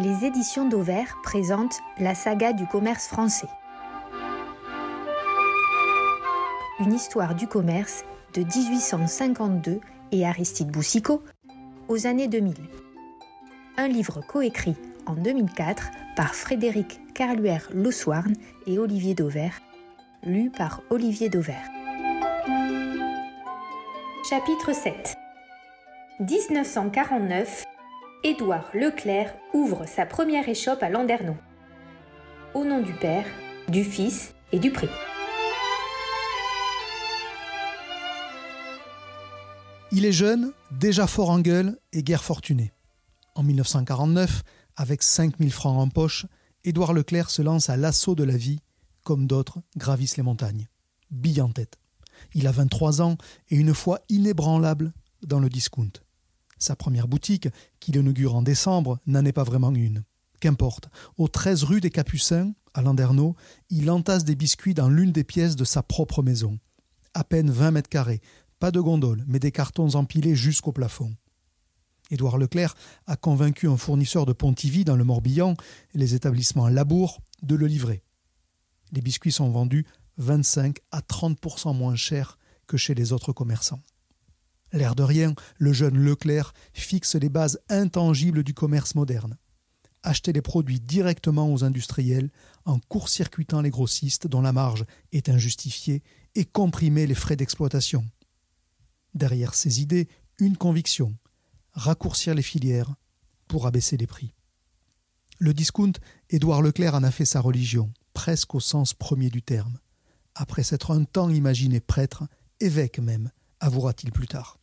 Les éditions d'Auvert présentent la saga du commerce français. Une histoire du commerce de 1852 et Aristide Boussicot aux années 2000. Un livre coécrit en 2004 par Frédéric Carluère Loussoirne et Olivier Dauvert, lu par Olivier Dauvert. Chapitre 7 1949 Édouard Leclerc ouvre sa première échoppe à Landerneau. Au nom du Père, du Fils et du Prix. Il est jeune, déjà fort en gueule et guère fortuné. En 1949, avec 5000 francs en poche, Édouard Leclerc se lance à l'assaut de la vie, comme d'autres gravissent les montagnes. Bille en tête. Il a 23 ans et une foi inébranlable dans le discount. Sa première boutique, qu'il inaugure en décembre, n'en est pas vraiment une. Qu'importe, au 13 rue des Capucins, à Landerneau, il entasse des biscuits dans l'une des pièces de sa propre maison. À peine 20 mètres carrés, pas de gondole, mais des cartons empilés jusqu'au plafond. Édouard Leclerc a convaincu un fournisseur de Pontivy dans le Morbihan, les établissements Labour, de le livrer. Les biscuits sont vendus 25 à 30% moins cher que chez les autres commerçants. L'air de rien, le jeune Leclerc fixe les bases intangibles du commerce moderne. Acheter les produits directement aux industriels en court-circuitant les grossistes dont la marge est injustifiée et comprimer les frais d'exploitation. Derrière ces idées, une conviction raccourcir les filières pour abaisser les prix. Le discount, Édouard Leclerc en a fait sa religion, presque au sens premier du terme. Après s'être un temps imaginé prêtre, évêque même, avouera-t-il plus tard.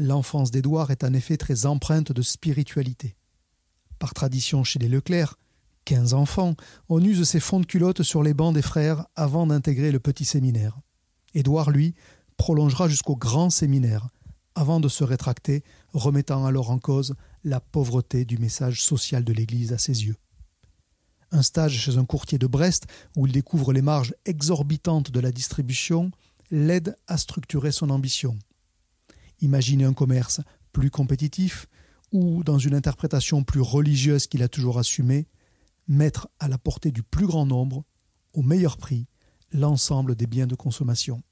L'enfance d'Édouard est en effet très empreinte de spiritualité. Par tradition chez les Leclerc, quinze enfants, on use ses fonds de culotte sur les bancs des frères avant d'intégrer le petit séminaire. Édouard, lui, prolongera jusqu'au grand séminaire, avant de se rétracter, remettant alors en cause la pauvreté du message social de l'Église à ses yeux. Un stage chez un courtier de Brest, où il découvre les marges exorbitantes de la distribution, l'aide à structurer son ambition. Imaginer un commerce plus compétitif ou, dans une interprétation plus religieuse qu'il a toujours assumée, mettre à la portée du plus grand nombre, au meilleur prix, l'ensemble des biens de consommation.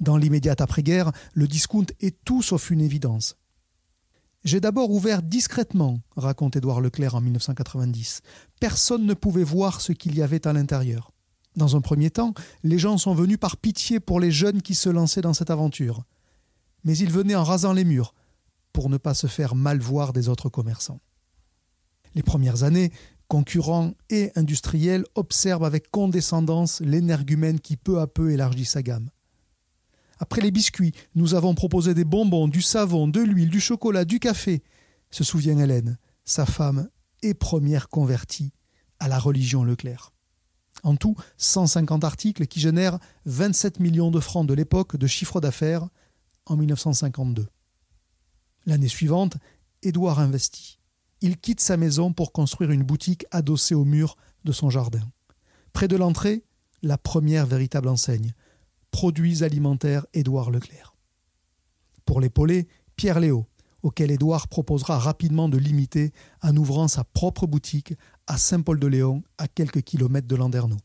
Dans l'immédiate après-guerre, le discount est tout sauf une évidence. J'ai d'abord ouvert discrètement, raconte Édouard Leclerc en 1990. Personne ne pouvait voir ce qu'il y avait à l'intérieur. Dans un premier temps, les gens sont venus par pitié pour les jeunes qui se lançaient dans cette aventure. Mais ils venaient en rasant les murs, pour ne pas se faire mal voir des autres commerçants. Les premières années, concurrents et industriels observent avec condescendance l'énergumène qui peu à peu élargit sa gamme. Après les biscuits, nous avons proposé des bonbons, du savon, de l'huile, du chocolat, du café, se souvient Hélène, sa femme et première convertie à la religion Leclerc. En tout, 150 articles qui génèrent 27 millions de francs de l'époque de chiffre d'affaires en 1952. L'année suivante, Édouard investit. Il quitte sa maison pour construire une boutique adossée au mur de son jardin. Près de l'entrée, la première véritable enseigne, Produits alimentaires Édouard Leclerc. Pour l'épauler, Pierre Léo, auquel Édouard proposera rapidement de l'imiter en ouvrant sa propre boutique à Saint-Paul-de-Léon, à quelques kilomètres de Landerneau.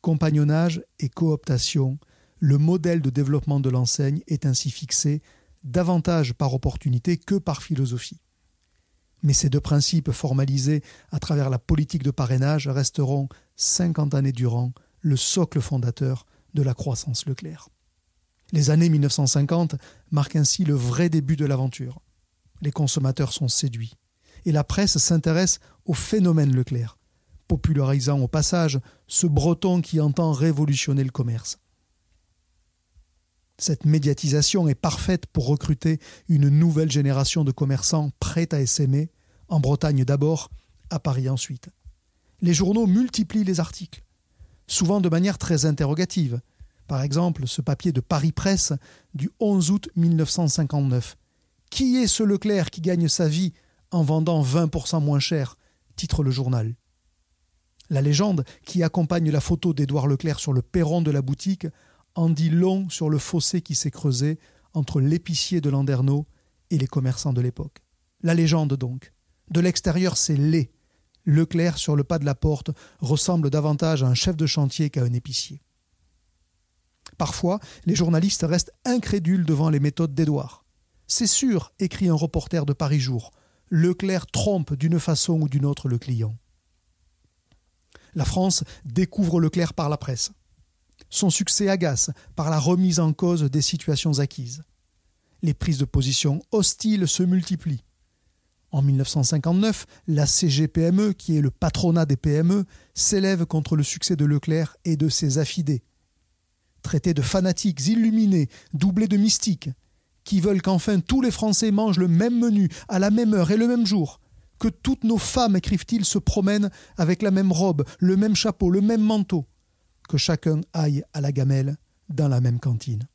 Compagnonnage et cooptation, le modèle de développement de l'enseigne est ainsi fixé davantage par opportunité que par philosophie. Mais ces deux principes formalisés à travers la politique de parrainage resteront, cinquante années durant, le socle fondateur de la croissance Leclerc. Les années 1950 marquent ainsi le vrai début de l'aventure. Les consommateurs sont séduits. Et la presse s'intéresse au phénomène Leclerc, popularisant au passage ce breton qui entend révolutionner le commerce. Cette médiatisation est parfaite pour recruter une nouvelle génération de commerçants prêts à essaimer, en Bretagne d'abord, à Paris ensuite. Les journaux multiplient les articles souvent de manière très interrogative. Par exemple, ce papier de Paris Presse du 11 août 1959. Qui est ce Leclerc qui gagne sa vie en vendant 20% moins cher? Titre le journal. La légende qui accompagne la photo d'Édouard Leclerc sur le perron de la boutique en dit long sur le fossé qui s'est creusé entre l'épicier de Landerneau et les commerçants de l'époque. La légende donc, De l'extérieur, c'est laid. Leclerc, sur le pas de la porte, ressemble davantage à un chef de chantier qu'à un épicier. Parfois, les journalistes restent incrédules devant les méthodes d'Édouard. C'est sûr, écrit un reporter de Paris Jour, Leclerc trompe d'une façon ou d'une autre le client. La France découvre Leclerc par la presse. Son succès agace par la remise en cause des situations acquises. Les prises de position hostiles se multiplient. En 1959, la CGPME, qui est le patronat des PME, s'élève contre le succès de Leclerc et de ses affidés. Traités de fanatiques illuminés, doublés de mystiques, qui veulent qu'enfin tous les Français mangent le même menu, à la même heure et le même jour, que toutes nos femmes, écrivent-ils, se promènent avec la même robe, le même chapeau, le même manteau, que chacun aille à la gamelle dans la même cantine.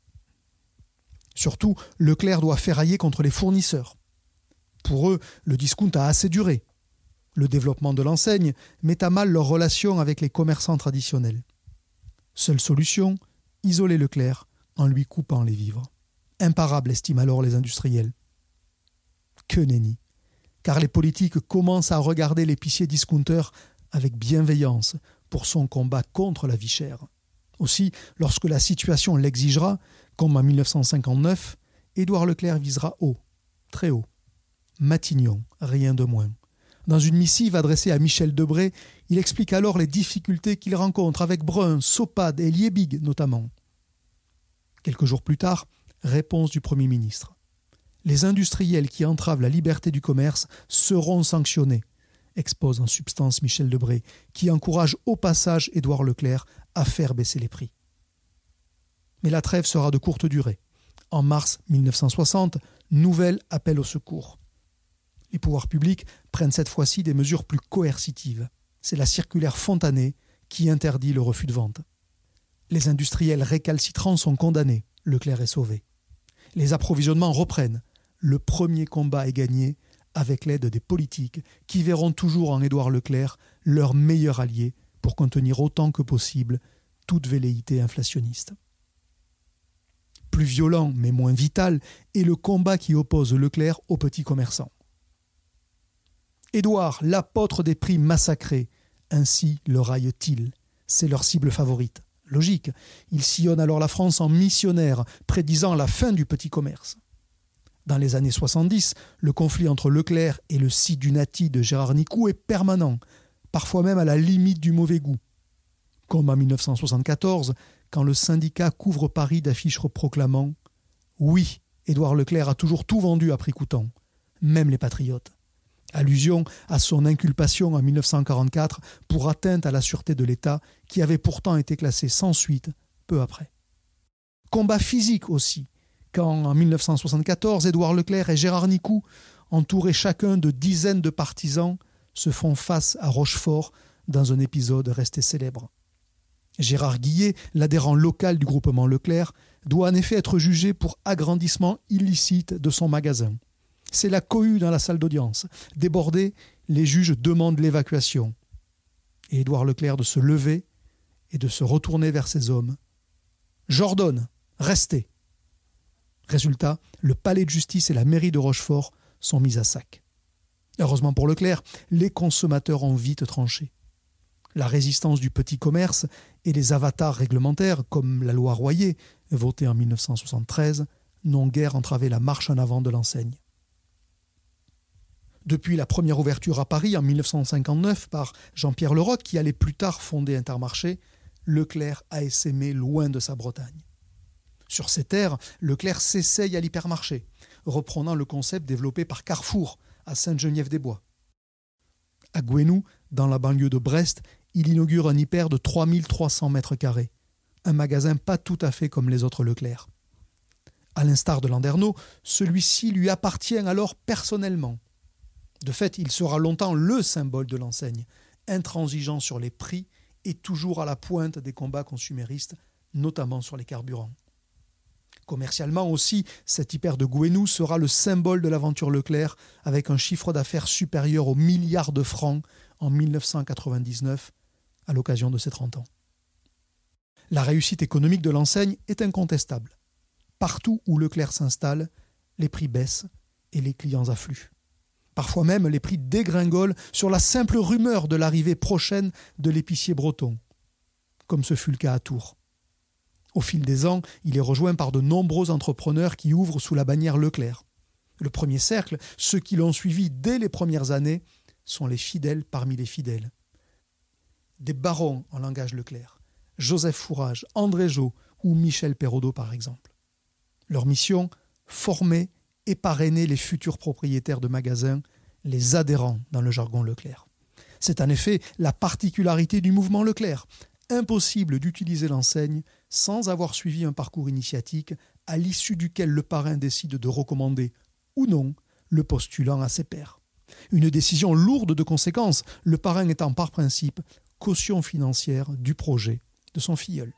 Surtout, Leclerc doit ferrailler contre les fournisseurs. Pour eux, le discount a assez duré. Le développement de l'enseigne met à mal leurs relations avec les commerçants traditionnels. Seule solution, isoler Leclerc en lui coupant les vivres. Imparable, estiment alors les industriels. Que nenni car les politiques commencent à regarder l'épicier discounter avec bienveillance pour son combat contre la vie chère. Aussi, lorsque la situation l'exigera, comme en 1959, Édouard Leclerc visera haut, très haut. Matignon, rien de moins. Dans une missive adressée à Michel Debré, il explique alors les difficultés qu'il rencontre avec Brun, Sopade et Liebig notamment. Quelques jours plus tard, réponse du Premier ministre les industriels qui entravent la liberté du commerce seront sanctionnés, expose en substance Michel Debré, qui encourage au passage Édouard Leclerc à faire baisser les prix. Mais la trêve sera de courte durée. En mars 1960, nouvel appel au secours. Les pouvoirs publics prennent cette fois-ci des mesures plus coercitives. C'est la circulaire Fontanet qui interdit le refus de vente. Les industriels récalcitrants sont condamnés. Leclerc est sauvé. Les approvisionnements reprennent le premier combat est gagné avec l'aide des politiques qui verront toujours en Édouard Leclerc leur meilleur allié pour contenir autant que possible toute velléité inflationniste. Plus violent mais moins vital est le combat qui oppose Leclerc aux petits commerçants. Édouard, l'apôtre des prix massacrés, ainsi le raille-t-il. C'est leur cible favorite. Logique, il sillonne alors la France en missionnaire, prédisant la fin du petit commerce. Dans les années 70, le conflit entre Leclerc et le Sidunati de Gérard Nicou est permanent, parfois même à la limite du mauvais goût. Comme en 1974, quand le syndicat couvre Paris d'affiches reproclamant Oui, Édouard Leclerc a toujours tout vendu à prix même les patriotes. Allusion à son inculpation en 1944 pour atteinte à la sûreté de l'État, qui avait pourtant été classée sans suite peu après. Combat physique aussi, quand en 1974, Édouard Leclerc et Gérard Nicou, entourés chacun de dizaines de partisans, se font face à Rochefort dans un épisode resté célèbre. Gérard Guillet, l'adhérent local du groupement Leclerc, doit en effet être jugé pour agrandissement illicite de son magasin. C'est la cohue dans la salle d'audience. Débordés, les juges demandent l'évacuation. Et Édouard Leclerc de se lever et de se retourner vers ses hommes. J'ordonne, restez. Résultat, le palais de justice et la mairie de Rochefort sont mis à sac. Heureusement pour Leclerc, les consommateurs ont vite tranché. La résistance du petit commerce et les avatars réglementaires, comme la loi Royer, votée en 1973, n'ont guère entravé la marche en avant de l'enseigne. Depuis la première ouverture à Paris en 1959 par Jean-Pierre Leroc, qui allait plus tard fonder Intermarché, Leclerc a essaimé loin de sa Bretagne. Sur ces terres, Leclerc s'essaye à l'hypermarché, reprenant le concept développé par Carrefour à Sainte-Geneviève-des-Bois. À Gouenou, dans la banlieue de Brest, il inaugure un hyper de 3300 mètres carrés, un magasin pas tout à fait comme les autres Leclerc. À l'instar de Landerneau, celui-ci lui appartient alors personnellement. De fait, il sera longtemps le symbole de l'enseigne, intransigeant sur les prix et toujours à la pointe des combats consuméristes, notamment sur les carburants. Commercialement aussi, cet hyper de Gouenou sera le symbole de l'aventure Leclerc avec un chiffre d'affaires supérieur aux milliards de francs en 1999 à l'occasion de ses 30 ans. La réussite économique de l'enseigne est incontestable. Partout où Leclerc s'installe, les prix baissent et les clients affluent. Parfois même, les prix dégringolent sur la simple rumeur de l'arrivée prochaine de l'épicier breton, comme ce fut le cas à Tours. Au fil des ans, il est rejoint par de nombreux entrepreneurs qui ouvrent sous la bannière Leclerc. Le premier cercle, ceux qui l'ont suivi dès les premières années, sont les fidèles parmi les fidèles. Des barons en langage Leclerc, Joseph Fourage, André Jo ou Michel Perraudot par exemple. Leur mission, former et parrainer les futurs propriétaires de magasins, les adhérents dans le jargon Leclerc. C'est en effet la particularité du mouvement Leclerc. Impossible d'utiliser l'enseigne sans avoir suivi un parcours initiatique à l'issue duquel le parrain décide de recommander ou non le postulant à ses pairs. Une décision lourde de conséquences, le parrain étant par principe caution financière du projet de son filleul.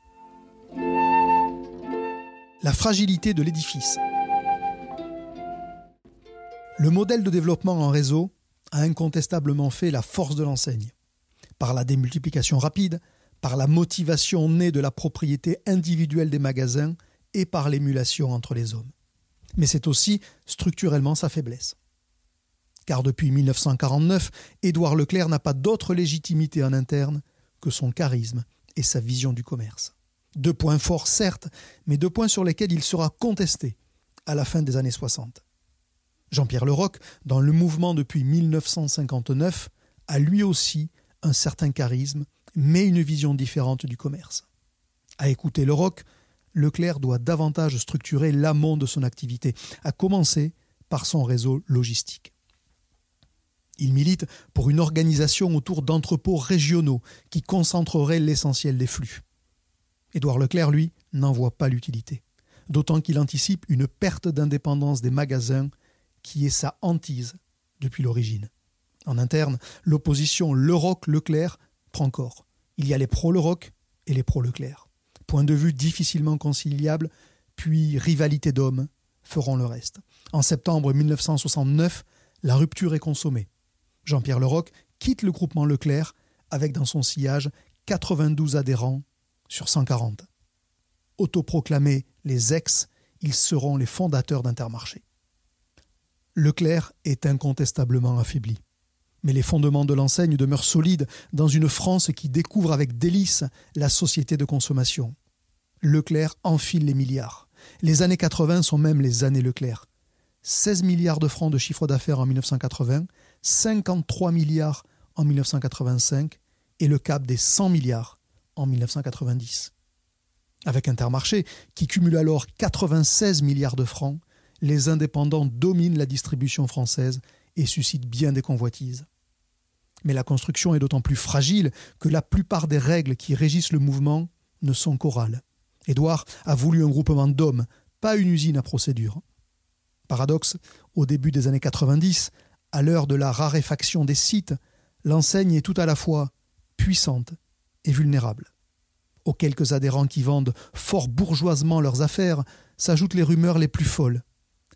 La fragilité de l'édifice. Le modèle de développement en réseau a incontestablement fait la force de l'enseigne. Par la démultiplication rapide, par la motivation née de la propriété individuelle des magasins et par l'émulation entre les hommes. Mais c'est aussi structurellement sa faiblesse. Car depuis 1949, Édouard Leclerc n'a pas d'autre légitimité en interne que son charisme et sa vision du commerce. Deux points forts certes, mais deux points sur lesquels il sera contesté à la fin des années 60. Jean-Pierre Leroc, dans le mouvement depuis 1959, a lui aussi un certain charisme, mais une vision différente du commerce. À écouter Leroc, Leclerc doit davantage structurer l'amont de son activité, à commencer par son réseau logistique. Il milite pour une organisation autour d'entrepôts régionaux qui concentreraient l'essentiel des flux. Édouard Leclerc, lui, n'en voit pas l'utilité, d'autant qu'il anticipe une perte d'indépendance des magasins qui est sa hantise depuis l'origine. En interne, l'opposition Leroc-Leclerc prend. Il y a les pro-Leroc et les pro-Leclerc. Point de vue difficilement conciliable, puis rivalité d'hommes feront le reste. En septembre 1969, la rupture est consommée. Jean-Pierre Leroc quitte le groupement Leclerc avec dans son sillage 92 adhérents sur 140. Autoproclamés les ex, ils seront les fondateurs d'Intermarché. Leclerc est incontestablement affaibli. Mais les fondements de l'enseigne demeurent solides dans une France qui découvre avec délice la société de consommation. Leclerc enfile les milliards. Les années 80 sont même les années Leclerc. 16 milliards de francs de chiffre d'affaires en 1980, 53 milliards en 1985 et le cap des 100 milliards en 1990. Avec Intermarché, qui cumule alors 96 milliards de francs, les indépendants dominent la distribution française et suscitent bien des convoitises. Mais la construction est d'autant plus fragile que la plupart des règles qui régissent le mouvement ne sont qu'orales. Édouard a voulu un groupement d'hommes, pas une usine à procédure. Paradoxe, au début des années 90, à l'heure de la raréfaction des sites, l'enseigne est tout à la fois puissante et vulnérable. Aux quelques adhérents qui vendent fort bourgeoisement leurs affaires s'ajoutent les rumeurs les plus folles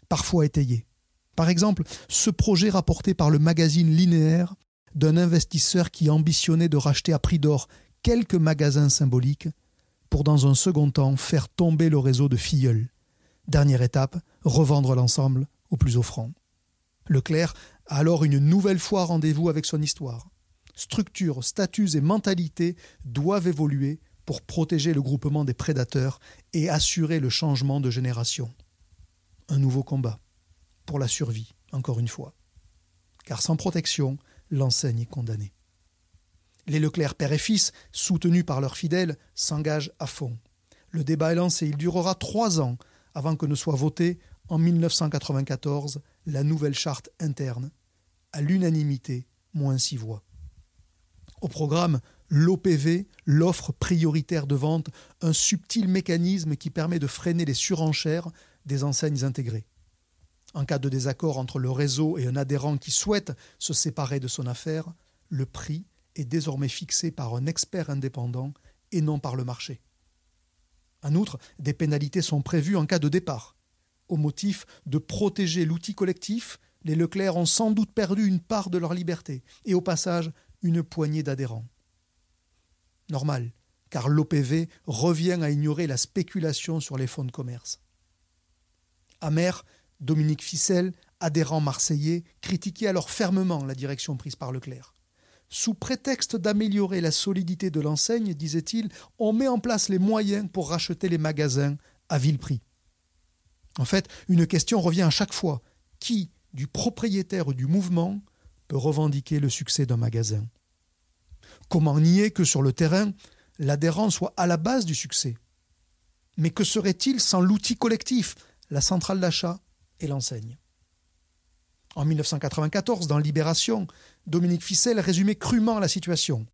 parfois étayé. Par exemple, ce projet rapporté par le magazine Linéaire d'un investisseur qui ambitionnait de racheter à prix d'or quelques magasins symboliques pour dans un second temps faire tomber le réseau de filleuls. Dernière étape, revendre l'ensemble au plus offrant. Leclerc a alors une nouvelle fois rendez-vous avec son histoire. Structure, statuts et mentalités doivent évoluer pour protéger le groupement des prédateurs et assurer le changement de génération un nouveau combat, pour la survie, encore une fois. Car sans protection, l'enseigne est condamnée. Les Leclerc père et fils, soutenus par leurs fidèles, s'engagent à fond. Le débat est lancé, il durera trois ans avant que ne soit votée en 1994 la nouvelle charte interne, à l'unanimité, moins six voix. Au programme, l'OPV, l'offre prioritaire de vente, un subtil mécanisme qui permet de freiner les surenchères des enseignes intégrées. En cas de désaccord entre le réseau et un adhérent qui souhaite se séparer de son affaire, le prix est désormais fixé par un expert indépendant et non par le marché. En outre, des pénalités sont prévues en cas de départ. Au motif de protéger l'outil collectif, les Leclerc ont sans doute perdu une part de leur liberté et au passage une poignée d'adhérents. Normal, car l'OPV revient à ignorer la spéculation sur les fonds de commerce. Amer, Dominique Ficelle, adhérents marseillais critiquaient alors fermement la direction prise par Leclerc. Sous prétexte d'améliorer la solidité de l'enseigne, disait-il, on met en place les moyens pour racheter les magasins à vil prix. En fait, une question revient à chaque fois. Qui, du propriétaire ou du mouvement, peut revendiquer le succès d'un magasin? Comment nier que sur le terrain, l'adhérent soit à la base du succès? Mais que serait-il sans l'outil collectif, la centrale d'achat? Et l'enseigne En 1994, dans Libération, Dominique Ficelle résumait crûment la situation.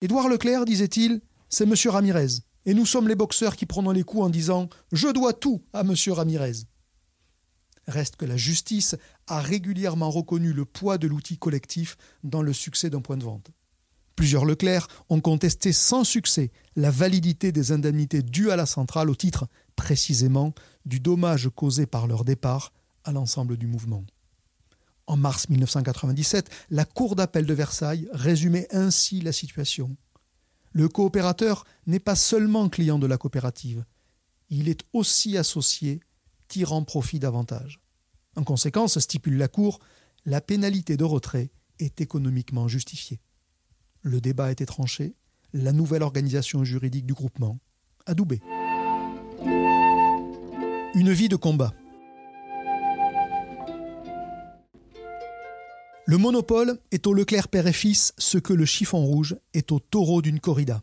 Édouard Leclerc, disait-il, c'est M. Ramirez, et nous sommes les boxeurs qui prenons les coups en disant Je dois tout à M. Ramirez. Reste que la justice a régulièrement reconnu le poids de l'outil collectif dans le succès d'un point de vente. Plusieurs Leclerc ont contesté sans succès la validité des indemnités dues à la centrale au titre, précisément, du dommage causé par leur départ à l'ensemble du mouvement. En mars 1997, la Cour d'appel de Versailles résumait ainsi la situation. Le coopérateur n'est pas seulement client de la coopérative, il est aussi associé, tirant profit davantage. En conséquence, stipule la Cour, la pénalité de retrait est économiquement justifiée. Le débat a été tranché, la nouvelle organisation juridique du groupement, adoubée. Une vie de combat. Le monopole est au Leclerc père et fils ce que le chiffon rouge est au taureau d'une corrida,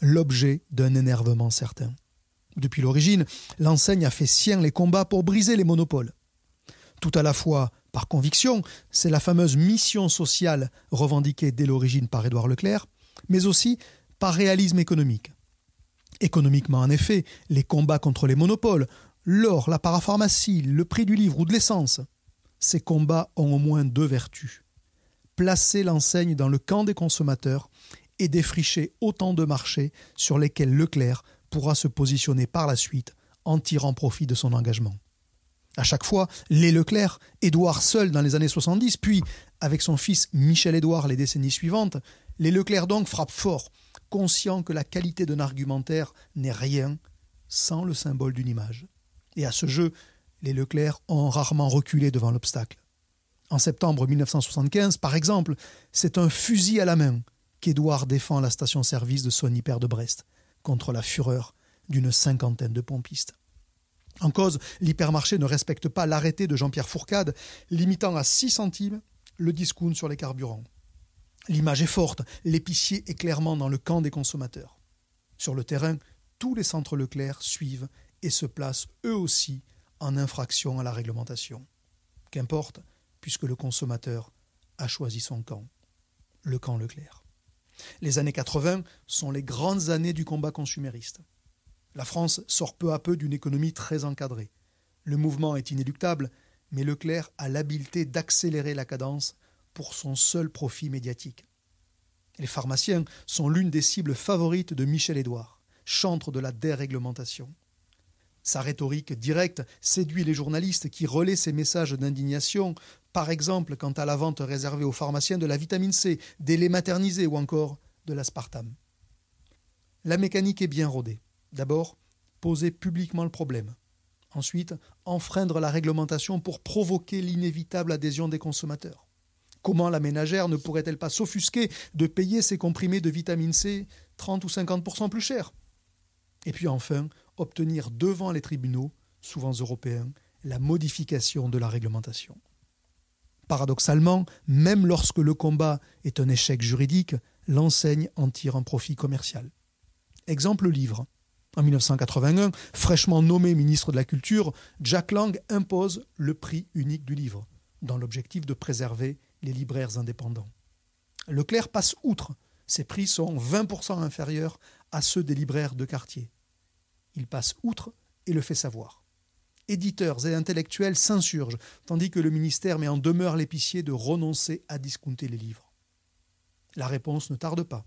l'objet d'un énervement certain. Depuis l'origine, l'enseigne a fait sien les combats pour briser les monopoles. Tout à la fois par conviction, c'est la fameuse mission sociale revendiquée dès l'origine par Édouard Leclerc, mais aussi par réalisme économique. Économiquement, en effet, les combats contre les monopoles, l'or, la parapharmacie, le prix du livre ou de l'essence, ces combats ont au moins deux vertus. Placer l'enseigne dans le camp des consommateurs et défricher autant de marchés sur lesquels Leclerc pourra se positionner par la suite en tirant profit de son engagement. À chaque fois, les Leclerc, Édouard seul dans les années 70, puis avec son fils Michel-Édouard les décennies suivantes, les Leclerc donc frappent fort, conscients que la qualité d'un argumentaire n'est rien sans le symbole d'une image. Et à ce jeu, les Leclerc ont rarement reculé devant l'obstacle. En septembre 1975, par exemple, c'est un fusil à la main qu'Édouard défend la station-service de son hyper de Brest contre la fureur d'une cinquantaine de pompistes. En cause, l'hypermarché ne respecte pas l'arrêté de Jean-Pierre Fourcade limitant à 6 centimes le discount sur les carburants. L'image est forte, l'épicier est clairement dans le camp des consommateurs. Sur le terrain, tous les centres Leclerc suivent et se placent eux aussi en infraction à la réglementation. Qu'importe, puisque le consommateur a choisi son camp, le camp Leclerc. Les années 80 sont les grandes années du combat consumériste. La France sort peu à peu d'une économie très encadrée. Le mouvement est inéluctable, mais Leclerc a l'habileté d'accélérer la cadence pour son seul profit médiatique. Les pharmaciens sont l'une des cibles favorites de Michel Édouard, chantre de la déréglementation. Sa rhétorique directe séduit les journalistes qui relaient ses messages d'indignation, par exemple quant à la vente réservée aux pharmaciens de la vitamine C, des laits maternisés ou encore de l'aspartame. La mécanique est bien rodée. D'abord, poser publiquement le problème. Ensuite, enfreindre la réglementation pour provoquer l'inévitable adhésion des consommateurs. Comment la ménagère ne pourrait-elle pas s'offusquer de payer ses comprimés de vitamine C 30 ou 50% plus cher? Et puis enfin, obtenir devant les tribunaux, souvent européens, la modification de la réglementation. Paradoxalement, même lorsque le combat est un échec juridique, l'enseigne en tire un profit commercial. Exemple livre. En 1981, fraîchement nommé ministre de la Culture, Jack Lang impose le prix unique du livre, dans l'objectif de préserver les libraires indépendants. Leclerc passe outre. Ses prix sont 20% inférieurs à ceux des libraires de quartier. Il passe outre et le fait savoir. Éditeurs et intellectuels s'insurgent, tandis que le ministère met en demeure l'épicier de renoncer à discounter les livres. La réponse ne tarde pas.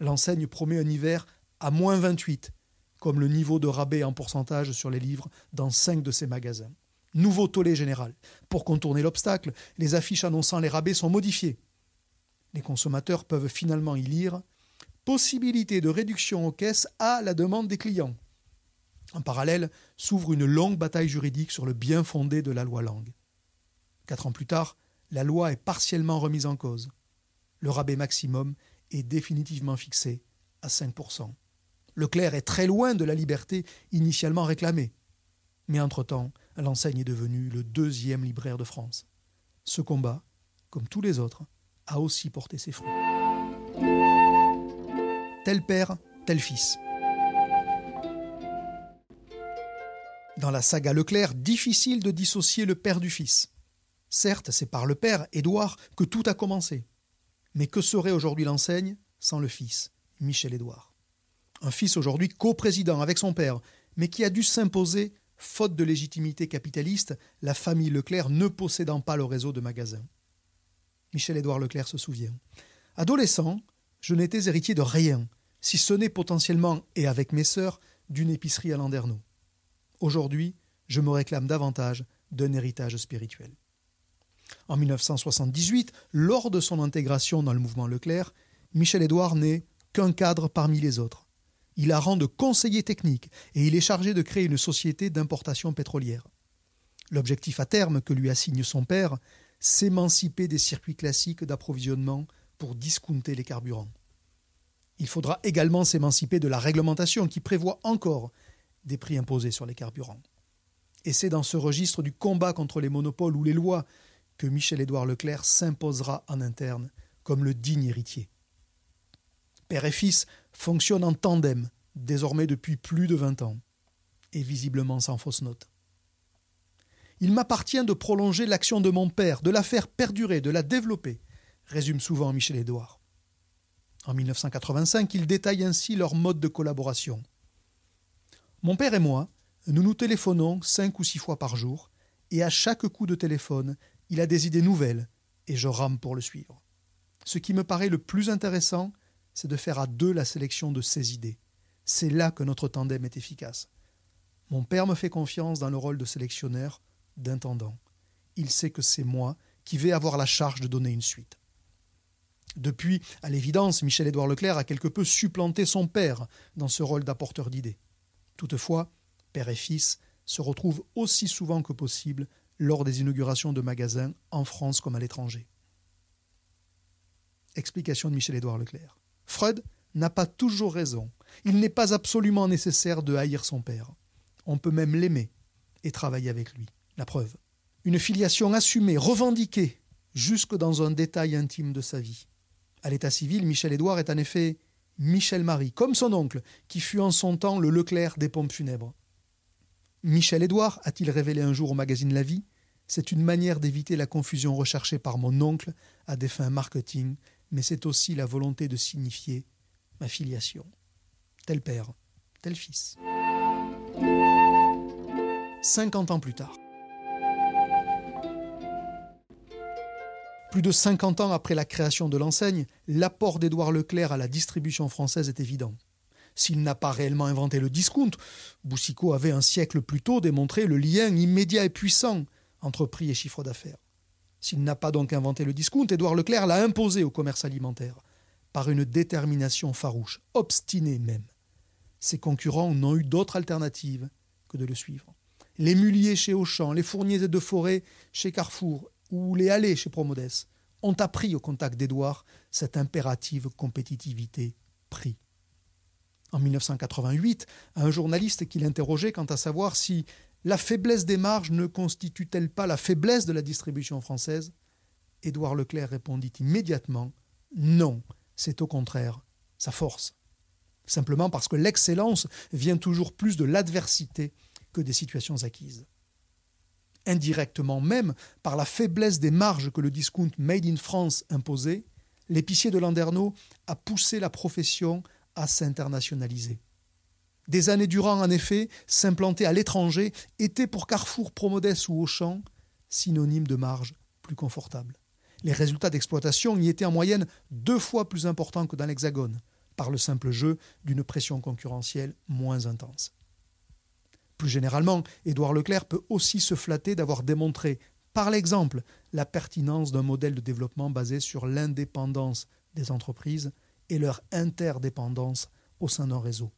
L'enseigne promet un hiver à moins 28, comme le niveau de rabais en pourcentage sur les livres dans cinq de ses magasins. Nouveau tollé général. Pour contourner l'obstacle, les affiches annonçant les rabais sont modifiées. Les consommateurs peuvent finalement y lire Possibilité de réduction aux caisses à la demande des clients. En parallèle, s'ouvre une longue bataille juridique sur le bien fondé de la loi Langue. Quatre ans plus tard, la loi est partiellement remise en cause. Le rabais maximum est définitivement fixé à 5%. Leclerc est très loin de la liberté initialement réclamée. Mais entre-temps, l'enseigne est devenue le deuxième libraire de France. Ce combat, comme tous les autres, a aussi porté ses fruits. Tel père, tel fils. Dans la saga Leclerc, difficile de dissocier le père du fils. Certes, c'est par le père, Édouard, que tout a commencé. Mais que serait aujourd'hui l'enseigne sans le fils, Michel Édouard? Un fils aujourd'hui coprésident avec son père, mais qui a dû s'imposer, faute de légitimité capitaliste, la famille Leclerc ne possédant pas le réseau de magasins. Michel-Édouard Leclerc se souvient. Adolescent, je n'étais héritier de rien, si ce n'est potentiellement, et avec mes sœurs, d'une épicerie à Landerneau. Aujourd'hui, je me réclame davantage d'un héritage spirituel. En 1978, lors de son intégration dans le mouvement Leclerc, Michel-Édouard n'est qu'un cadre parmi les autres. Il a rang de conseiller technique et il est chargé de créer une société d'importation pétrolière. L'objectif à terme que lui assigne son père, s'émanciper des circuits classiques d'approvisionnement pour discounter les carburants. Il faudra également s'émanciper de la réglementation qui prévoit encore des prix imposés sur les carburants. Et c'est dans ce registre du combat contre les monopoles ou les lois que Michel-Édouard Leclerc s'imposera en interne comme le digne héritier. Père et fils fonctionnent en tandem, désormais depuis plus de vingt ans, et visiblement sans fausse note. Il m'appartient de prolonger l'action de mon père, de la faire perdurer, de la développer, résume souvent Michel Édouard. En 1985, il détaille ainsi leur mode de collaboration. Mon père et moi, nous nous téléphonons cinq ou six fois par jour, et à chaque coup de téléphone, il a des idées nouvelles, et je rame pour le suivre. Ce qui me paraît le plus intéressant, c'est de faire à deux la sélection de ses idées. C'est là que notre tandem est efficace. Mon père me fait confiance dans le rôle de sélectionneur, d'intendant. Il sait que c'est moi qui vais avoir la charge de donner une suite. Depuis, à l'évidence, Michel-Édouard Leclerc a quelque peu supplanté son père dans ce rôle d'apporteur d'idées. Toutefois, père et fils se retrouvent aussi souvent que possible lors des inaugurations de magasins en France comme à l'étranger. Explication de Michel-Édouard Leclerc. Freud n'a pas toujours raison. Il n'est pas absolument nécessaire de haïr son père. On peut même l'aimer et travailler avec lui. La preuve. Une filiation assumée, revendiquée, jusque dans un détail intime de sa vie. À l'état civil, Michel-Édouard est en effet Michel-Marie, comme son oncle, qui fut en son temps le Leclerc des pompes funèbres. Michel-Édouard, a-t-il révélé un jour au magazine La Vie, c'est une manière d'éviter la confusion recherchée par mon oncle à des fins marketing, mais c'est aussi la volonté de signifier ma filiation. Tel père, tel fils. Cinquante ans plus tard. Plus de 50 ans après la création de l'enseigne, l'apport d'Édouard Leclerc à la distribution française est évident. S'il n'a pas réellement inventé le discount, Boussicot avait un siècle plus tôt démontré le lien immédiat et puissant entre prix et chiffre d'affaires. S'il n'a pas donc inventé le discount, Édouard Leclerc l'a imposé au commerce alimentaire, par une détermination farouche, obstinée même. Ses concurrents n'ont eu d'autre alternative que de le suivre. Les muliers chez Auchan, les fourniers de forêt chez Carrefour ou les allées chez Promodès ont appris au contact d'Édouard cette impérative compétitivité prix. En 1988, un journaliste qui l'interrogeait quant à savoir si la faiblesse des marges ne constitue-t-elle pas la faiblesse de la distribution française? Édouard Leclerc répondit immédiatement Non, c'est au contraire sa force. Simplement parce que l'excellence vient toujours plus de l'adversité que des situations acquises indirectement même par la faiblesse des marges que le discount Made in France imposait, l'épicier de Landerneau a poussé la profession à s'internationaliser. Des années durant, en effet, s'implanter à l'étranger était pour Carrefour, Promodès ou Auchan synonyme de marge plus confortable. Les résultats d'exploitation y étaient en moyenne deux fois plus importants que dans l'Hexagone, par le simple jeu d'une pression concurrentielle moins intense. Plus généralement, Édouard Leclerc peut aussi se flatter d'avoir démontré, par l'exemple, la pertinence d'un modèle de développement basé sur l'indépendance des entreprises et leur interdépendance au sein d'un réseau.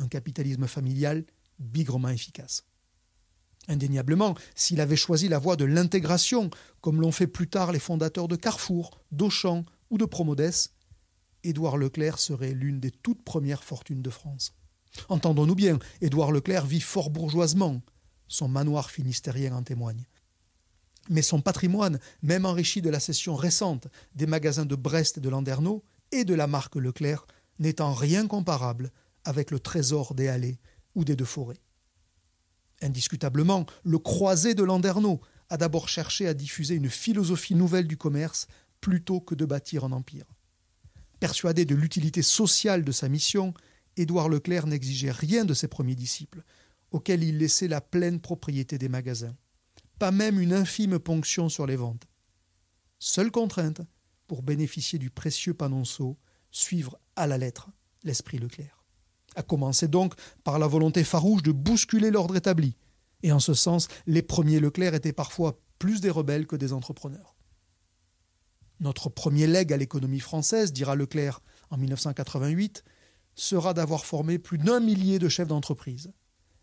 Un capitalisme familial bigrement efficace. Indéniablement, s'il avait choisi la voie de l'intégration, comme l'ont fait plus tard les fondateurs de Carrefour, d'Auchan ou de Promodes, Édouard Leclerc serait l'une des toutes premières fortunes de France. Entendons-nous bien, Édouard Leclerc vit fort bourgeoisement. Son manoir finistérien en témoigne. Mais son patrimoine, même enrichi de la cession récente des magasins de Brest et de Landerneau et de la marque Leclerc, n'est en rien comparable avec le trésor des Halles ou des Deux Forêts. Indiscutablement, le croisé de Landerneau a d'abord cherché à diffuser une philosophie nouvelle du commerce plutôt que de bâtir un empire. Persuadé de l'utilité sociale de sa mission, Édouard Leclerc n'exigeait rien de ses premiers disciples, auxquels il laissait la pleine propriété des magasins, pas même une infime ponction sur les ventes. Seule contrainte, pour bénéficier du précieux panonceau, suivre à la lettre l'esprit Leclerc. À commencer donc par la volonté farouche de bousculer l'ordre établi. Et en ce sens, les premiers Leclerc étaient parfois plus des rebelles que des entrepreneurs. Notre premier legs à l'économie française, dira Leclerc en 1988, sera d'avoir formé plus d'un millier de chefs d'entreprise,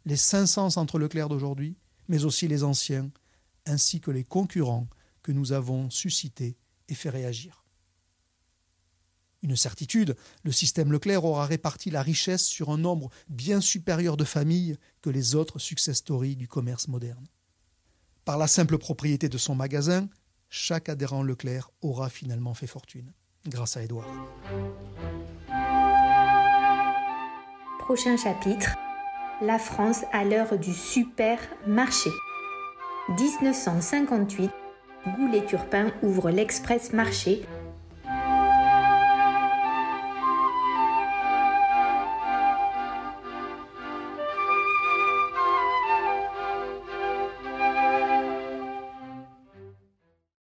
les 500 centres Leclerc d'aujourd'hui, mais aussi les anciens, ainsi que les concurrents que nous avons suscités et fait réagir. Une certitude, le système Leclerc aura réparti la richesse sur un nombre bien supérieur de familles que les autres success stories du commerce moderne. Par la simple propriété de son magasin, chaque adhérent Leclerc aura finalement fait fortune, grâce à Édouard. Prochain chapitre La France à l'heure du supermarché. 1958, Goulet-Turpin ouvre l'Express Marché